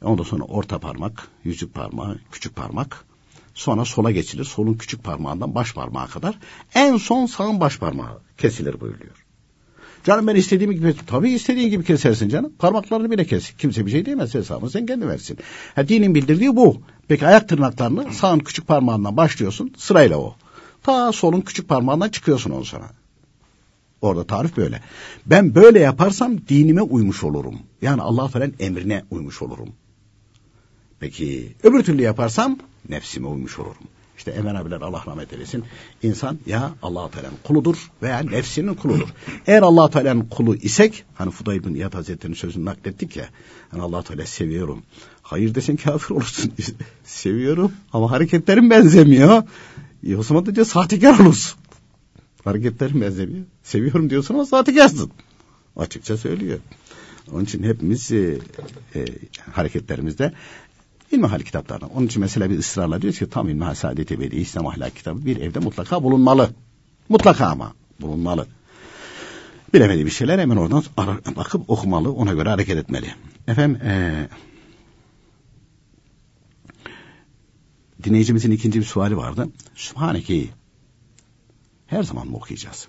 Ondan sonra orta parmak, yüzük parmağı, küçük parmak. Sonra sola geçilir. Solun küçük parmağından baş parmağa kadar. En son sağın baş parmağı kesilir buyuruyor. Canım ben istediğim gibi tabii istediğin gibi kesersin canım. Parmaklarını bile kes. Kimse bir şey diyemez hesabını sen kendi versin. Ha, dinin bildirdiği bu. Peki ayak tırnaklarını sağın küçük parmağından başlıyorsun sırayla o. Ta solun küçük parmağından çıkıyorsun ondan sonra. Orada tarif böyle. Ben böyle yaparsam dinime uymuş olurum. Yani Allah falan emrine uymuş olurum. Peki öbür türlü yaparsam nefsime uymuş olurum. İşte Emel abiler Allah rahmet eylesin. İnsan ya allah Teala'nın kuludur veya nefsinin kuludur. Eğer allah Teala'nın kulu isek, hani Fudayl bin İyad Hazretleri'nin sözünü naklettik ya, hani allah Teala seviyorum. Hayır desen kafir olursun. (laughs) seviyorum ama hareketlerim benzemiyor. E o zaman da sahtekar olursun. Hareketlerim benzemiyor. Seviyorum diyorsun ama sahtekarsın. Açıkça söylüyor. Onun için hepimiz e, e, hareketlerimizde İlmihal kitaplarına. Onun için mesela bir ısrarla diyor ki tam İlmihal Saadet Ebedi İslam Ahlak kitabı bir evde mutlaka bulunmalı. Mutlaka ama bulunmalı. Bilemediği bir şeyler hemen oradan bakıp okumalı, ona göre hareket etmeli. Efendim, ee, dinleyicimizin ikinci bir suali vardı. Sübhaneke'yi her zaman mı okuyacağız?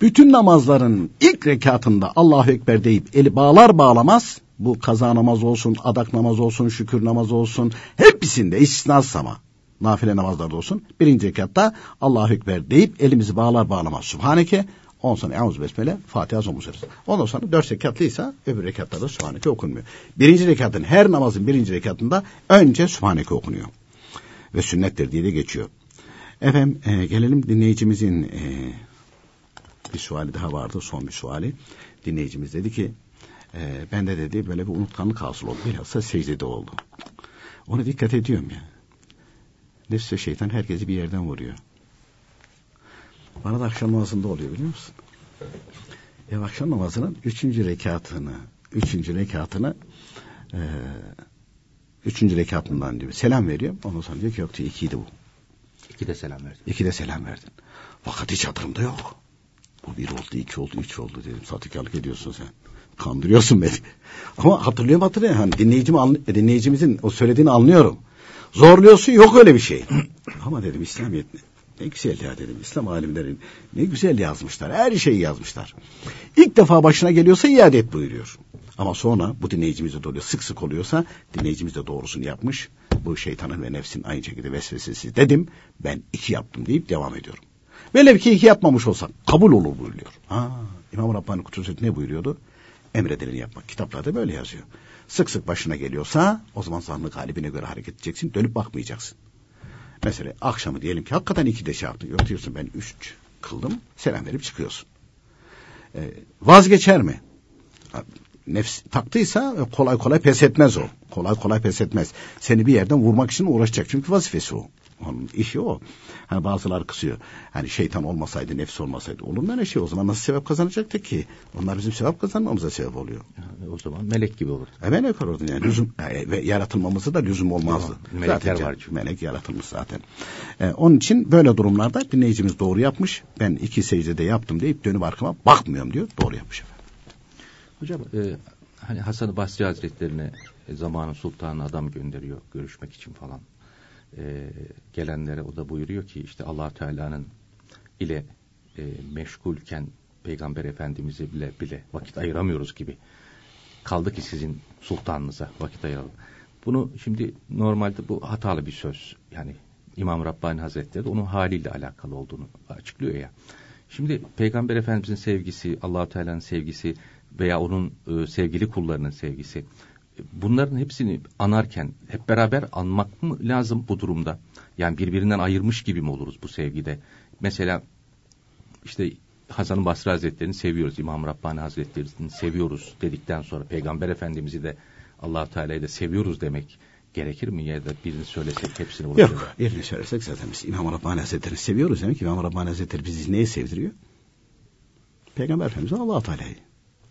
Bütün namazların ilk rekatında Allahu Ekber deyip eli bağlar bağlamaz bu kaza namaz olsun, adak namaz olsun, şükür namaz olsun hepsinde istisnasız ama nafile namazlarda olsun. Birinci rekatta Allahu Ekber deyip elimizi bağlar bağlamaz Sübhaneke Ondan sonra Eûzü Besmele, Fatiha son Ondan sonra dört rekatlıysa öbür rekatlarda Sübhaneke okunmuyor. Birinci rekatın, her namazın birinci rekatında önce Sübhaneke okunuyor. Ve sünnettir diye de geçiyor. Efendim e, gelelim dinleyicimizin e, bir suali daha vardı, son bir suali. Dinleyicimiz dedi ki, e, ben de dedi böyle bir unutkanlık hasıl oldu. Bilhassa secdede oldu. Ona dikkat ediyorum ya. Nefse şeytan herkesi bir yerden vuruyor. Bana da akşam namazında oluyor biliyor musun? Ya akşam namazının üçüncü rekatını, üçüncü rekatını e, üçüncü rekatından diyor. Selam veriyor. Ondan sonra diyor ki yok diyor ikiydi bu. İki de selam verdin. İki de selam verdin. Fakat hiç hatırımda yok. Bu bir oldu, iki oldu, üç oldu dedim. Satıkarlık ediyorsun sen. Kandırıyorsun beni. Ama hatırlıyorum hatırlıyorum. Hani dinleyicim, dinleyicimizin o söylediğini anlıyorum. Zorluyorsun yok öyle bir şey. (clears throat) Ama dedim İslamiyet ne güzel ya dedim. İslam alimlerin ne güzel yazmışlar. Her şeyi yazmışlar. İlk defa başına geliyorsa iade et buyuruyor. Ama sonra bu dinleyicimize doğru sık sık oluyorsa dinleyicimiz de doğrusunu yapmış. Bu şeytanın ve nefsin aynı şekilde vesvesesi dedim. Ben iki yaptım deyip devam ediyorum. Velev ki iki yapmamış olsak kabul olur buyuruyor. Ha, İmam Rabbani Kutuset ne buyuruyordu? Emredileni yapmak. Kitaplarda böyle yazıyor. Sık sık başına geliyorsa o zaman zannı galibine göre hareket edeceksin. Dönüp bakmayacaksın. Mesela akşamı diyelim ki hakikaten iki de şey yaptın. Yok diyorsun ben üç kıldım. Selam verip çıkıyorsun. Ee, vazgeçer mi? Nefs taktıysa kolay kolay pes etmez o. Kolay kolay pes etmez. Seni bir yerden vurmak için uğraşacak. Çünkü vazifesi o. Onun işi o. Hani bazıları kısıyor. Hani şeytan olmasaydı, nefs olmasaydı olur mu ne şey? O zaman nasıl sevap kazanacaktı ki? Onlar bizim sevap kazanmamıza sebep oluyor. Yani o zaman melek gibi olur. E, melek olurdu yani. Lüzum, e, ve yaratılmamızı da lüzum olmazdı. Tamam. Melekler zaten, var çünkü. Melek yaratılmış zaten. E, onun için böyle durumlarda dinleyicimiz doğru yapmış. Ben iki secdede yaptım deyip dönüp arkama bakmıyorum diyor. Doğru yapmış efendim. Hocam e, hani Hasan Basri Hazretlerine e, zamanın sultanı adam gönderiyor görüşmek için falan e, gelenlere o da buyuruyor ki işte allah Teala'nın ile e, meşgulken Peygamber Efendimiz'e bile bile vakit ayıramıyoruz gibi. Kaldı ki sizin sultanınıza vakit ayıralım. Bunu şimdi normalde bu hatalı bir söz. Yani İmam Rabbani Hazretleri de onun haliyle alakalı olduğunu açıklıyor ya. Şimdi Peygamber Efendimiz'in sevgisi, allah Teala'nın sevgisi veya onun e, sevgili kullarının sevgisi bunların hepsini anarken hep beraber anmak mı lazım bu durumda? Yani birbirinden ayırmış gibi mi oluruz bu sevgide? Mesela işte Hasan-ı Basri Hazretleri'ni seviyoruz, İmam Rabbani Hazretleri'ni seviyoruz dedikten sonra Peygamber Efendimiz'i de allah Teala'yı da seviyoruz demek gerekir mi? Ya da birini söylesek hepsini vuracak. Yok, birini söylesek zaten biz İmam Rabbani Hazretleri'ni seviyoruz demek ki İmam Rabbani Hazretleri bizi neye sevdiriyor? Peygamber Efendimiz'e allah Teala'yı.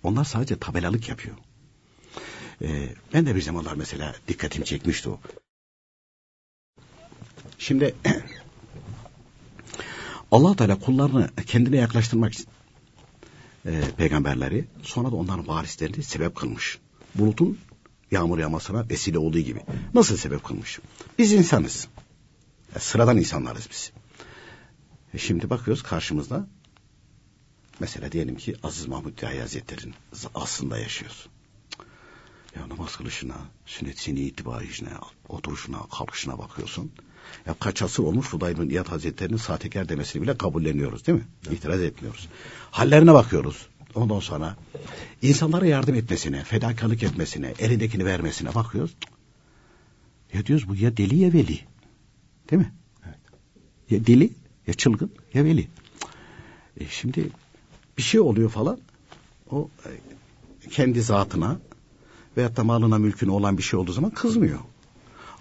Onlar sadece tabelalık yapıyor. Ee, ben de bir zamanlar mesela dikkatimi çekmişti o. Şimdi (clears throat) allah Teala kullarını kendine yaklaştırmak için e, peygamberleri sonra da onların varislerini sebep kılmış. Bulutun yağmur yağmasına vesile olduğu gibi. Nasıl sebep kılmış? Biz insanız. E, sıradan insanlarız biz. E, şimdi bakıyoruz karşımızda mesela diyelim ki Aziz Mahmud Diyahi Hazretleri'nin aslında yaşıyoruz. Ya namaz kılışına, sünnet seni itibarişine, oturuşuna, kalkışına bakıyorsun. Ya kaç asır olmuş Fuday bin İyad Hazretleri'nin sahtekar demesini bile kabulleniyoruz değil mi? Evet. İtiraz etmiyoruz. Hallerine bakıyoruz. Ondan sonra insanlara yardım etmesine, fedakarlık etmesine, elindekini vermesine bakıyoruz. Ya diyoruz bu ya deli ya veli. Değil mi? Evet. Ya deli ya çılgın ya veli. E şimdi bir şey oluyor falan. O e, kendi zatına veyahut da malına mülküne olan bir şey olduğu zaman kızmıyor.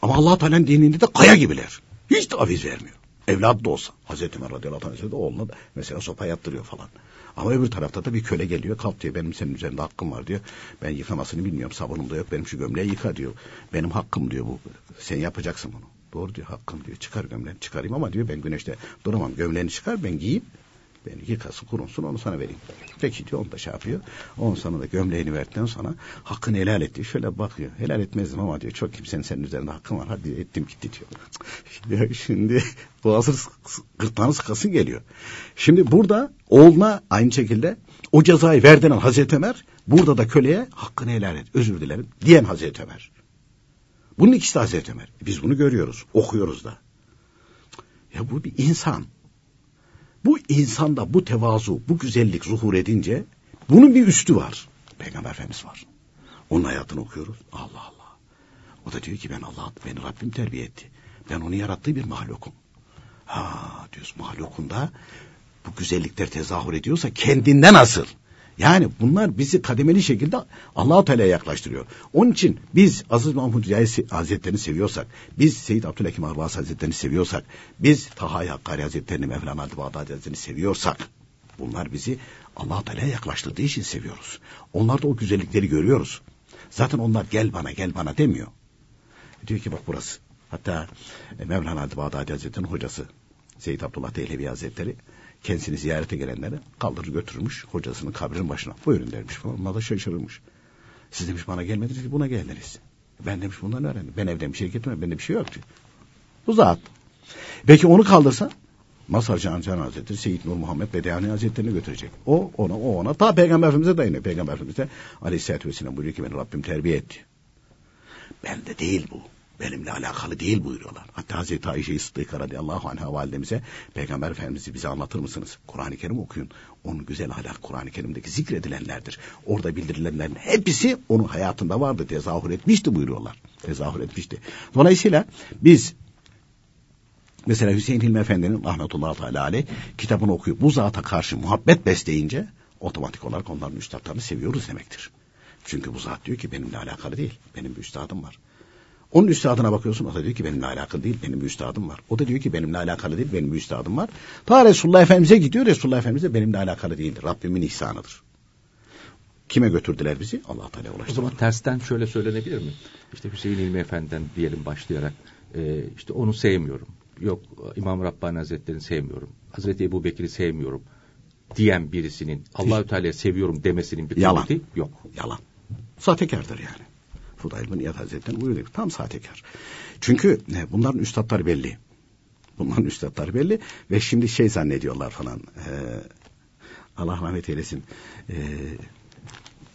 Ama Allah Teala'nın dininde de kaya gibiler. Hiç taviz vermiyor. Evladı da olsa. Hazreti Ömer radıyallahu anh de oğluna da mesela sopa yattırıyor falan. Ama öbür tarafta da bir köle geliyor kalk diyor benim senin üzerinde hakkım var diyor. Ben yıkamasını bilmiyorum sabunum da yok benim şu gömleği yıka diyor. Benim hakkım diyor bu. Sen yapacaksın bunu. Doğru diyor hakkım diyor. Çıkar gömleğini çıkarayım ama diyor ben güneşte duramam. Gömleğini çıkar ben giyeyim. Beni yıkasın kurunsun onu sana vereyim. Peki diyor onu da şey yapıyor. Onun sana da gömleğini verdikten sonra hakkını helal etti. Şöyle bakıyor. Helal etmezdim ama diyor çok kimsenin senin üzerinde hakkın var. Hadi ettim gitti diyor. ya şimdi (laughs) boğazı gırtlağını sıkasın geliyor. Şimdi burada oğluna aynı şekilde o cezayı verdiğin Hazreti Ömer burada da köleye hakkını helal et. Özür dilerim diyen Hazreti Ömer. Bunun ikisi de Hazreti Ömer. Biz bunu görüyoruz. Okuyoruz da. Ya bu bir insan. Bu insanda bu tevazu, bu güzellik zuhur edince bunun bir üstü var. Peygamber Efendimiz var. Onun hayatını okuyoruz. Allah Allah. O da diyor ki ben Allah, beni Rabbim terbiye etti. Ben onu yarattığı bir mahlukum. Ha diyoruz mahlukunda bu güzellikler tezahür ediyorsa kendinden asıl. Yani bunlar bizi kademeli şekilde Allah-u Teala'ya yaklaştırıyor. Onun için biz Aziz Mahmud Riyazi Hazretlerini seviyorsak, biz Seyyid Abdülhakim Arvas Hazretlerini seviyorsak, biz Taha Hakkari Hazretlerini, Mevlana Bağdadi Hazretlerini seviyorsak, bunlar bizi Allah-u Teala'ya yaklaştırdığı için seviyoruz. Onlarda o güzellikleri görüyoruz. Zaten onlar gel bana gel bana demiyor. Diyor ki bak burası. Hatta Mevlana Bağdadi Hazretleri'nin hocası Seyyid Abdullah Dehlevi Hazretleri kendisini ziyarete gelenleri kaldırır götürmüş hocasının kabrinin başına. Buyurun dermiş falan. Onlar da şaşırmış. Siz demiş bana gelmediniz ki buna geldiniz. Ben demiş bundan öğrendim. Ben evden bir şey getirmedim. Bende bir şey yok diyor. Bu zat. Peki onu kaldırsa Mazhar Can Can Hazretleri Seyyid Nur Muhammed Bedehani Hazretleri'ne götürecek. O ona o ona ta Peygamber Efendimiz'e dayanıyor. Peygamber Efendimiz de Aleyhisselatü Vesselam buyuruyor ki beni Rabbim terbiye etti. Ben de değil bu benimle alakalı değil buyuruyorlar. Hatta Hazreti Ayşe Sıddık'a radıyallahu anh'a validemize Peygamber Efendimiz'i bize anlatır mısınız? Kur'an-ı Kerim okuyun. Onun güzel ahlak Kur'an-ı Kerim'deki zikredilenlerdir. Orada bildirilenlerin hepsi onun hayatında vardı. Tezahür etmişti buyuruyorlar. Tezahür etmişti. Dolayısıyla biz mesela Hüseyin Hilmi Efendi'nin rahmetullahi teala aleyh kitabını okuyup bu zata karşı muhabbet besleyince otomatik olarak onların üstadlarını seviyoruz demektir. Çünkü bu zat diyor ki benimle alakalı değil. Benim bir üstadım var. Onun üstadına bakıyorsun o da diyor ki benimle alakalı değil benim bir üstadım var. O da diyor ki benimle alakalı değil benim bir üstadım var. Ta Resulullah Efendimiz'e gidiyor Resulullah Efendimiz de benimle alakalı değildir. Rabbimin ihsanıdır. Kime götürdüler bizi? Allah Teala ulaştırdı. O zaman tersten şöyle söylenebilir mi? İşte Hüseyin İlmi Efendi'den diyelim başlayarak e, işte onu sevmiyorum. Yok İmam Rabbani Hazretleri'ni sevmiyorum. Hazreti Ebu Bekir'i sevmiyorum diyen birisinin Allahü Teala'yı seviyorum demesinin bir Yalan. yok. Yalan. Sahtekardır yani. Fudayl bin İyad Hazretleri buyuruyor. Tam sahtekar. Çünkü e, bunların üstadları belli. Bunların üstadları belli ve şimdi şey zannediyorlar falan. E, Allah rahmet eylesin. E,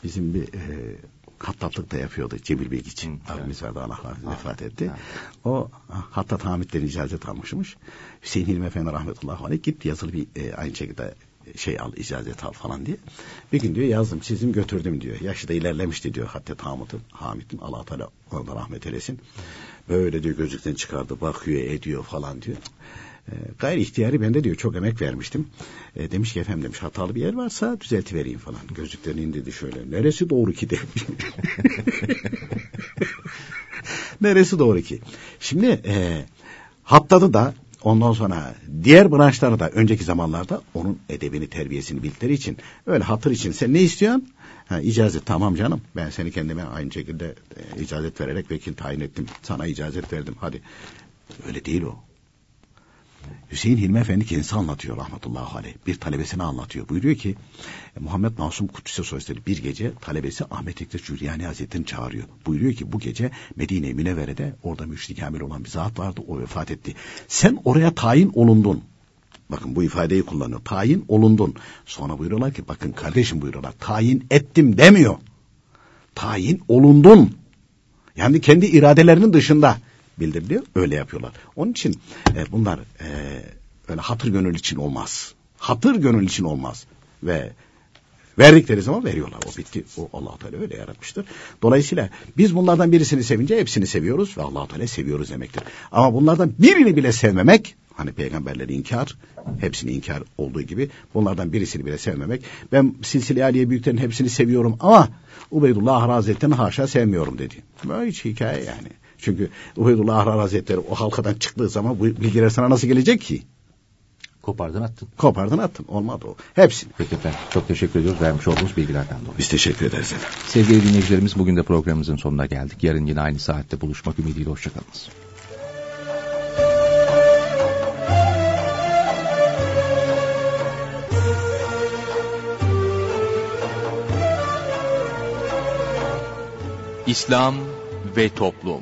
bizim bir e, hattatlık da yapıyordu Cemil Bey için. Hı, Abimiz vardı Allah rahmet vefat etti. Evet. O hattat Hamit'ten icazet almışmış. Hüseyin Hilmi Efendi rahmetullahi aleyh gitti yazılı bir e, aynı şekilde şey al icazet al falan diye. Bir gün diyor yazdım çizdim götürdüm diyor. Yaşı da ilerlemişti diyor Hattet Hamid'in. Hamid'in Allah Teala ona rahmet eylesin. Böyle diyor gözlükten çıkardı bakıyor ediyor falan diyor. E, gayri ihtiyari ben de diyor çok emek vermiştim. E, demiş ki efendim demiş hatalı bir yer varsa düzeltivereyim falan. Gözlüklerini indirdi şöyle. Neresi doğru ki demiş. (laughs) Neresi doğru ki? Şimdi e, Hattadı da Ondan sonra diğer branşları da önceki zamanlarda onun edebini, terbiyesini bildikleri için öyle hatır için sen ne istiyorsun? Ha, icazet tamam canım ben seni kendime aynı şekilde e, icazet vererek vekil tayin ettim. Sana icazet verdim hadi. Öyle değil o. Hüseyin Hilmi Efendi kendisi anlatıyor rahmetullahi aleyh. Bir talebesine anlatıyor. Buyuruyor ki Muhammed Masum Kudüs'e Soysal'i bir gece talebesi Ahmet Ekter Cüryani Hazretleri'ni çağırıyor. Buyuruyor ki bu gece Medine-i Münevvere'de orada müşrik kamil olan bir zat vardı. O vefat etti. Sen oraya tayin olundun. Bakın bu ifadeyi kullanıyor. Tayin olundun. Sonra buyuruyorlar ki bakın kardeşim buyuruyorlar. Tayin ettim demiyor. Tayin olundun. Yani kendi iradelerinin dışında bildiriliyor. Öyle yapıyorlar. Onun için e, bunlar e, öyle hatır gönül için olmaz. Hatır gönül için olmaz. Ve verdikleri zaman veriyorlar. O bitti. O allah Teala öyle yaratmıştır. Dolayısıyla biz bunlardan birisini sevince hepsini seviyoruz ve allah Teala seviyoruz demektir. Ama bunlardan birini bile sevmemek hani peygamberleri inkar, hepsini inkar olduğu gibi bunlardan birisini bile sevmemek. Ben silsile aliye büyüklerin hepsini seviyorum ama Ubeydullah Hazretleri'ni haşa sevmiyorum dedi. Böyle hiç hikaye yani. Çünkü Ubeydullah Ahrar Hazretleri o halkadan çıktığı zaman bu bilgiler sana nasıl gelecek ki? Kopardın attın. Kopardın attın. Olmadı o. Hepsini. Peki efendim. Çok teşekkür ediyoruz vermiş olduğunuz bilgilerden dolayı. Biz teşekkür ederiz efendim. Sevgili dinleyicilerimiz bugün de programımızın sonuna geldik. Yarın yine aynı saatte buluşmak ümidiyle hoşçakalınız. İslam ve Toplum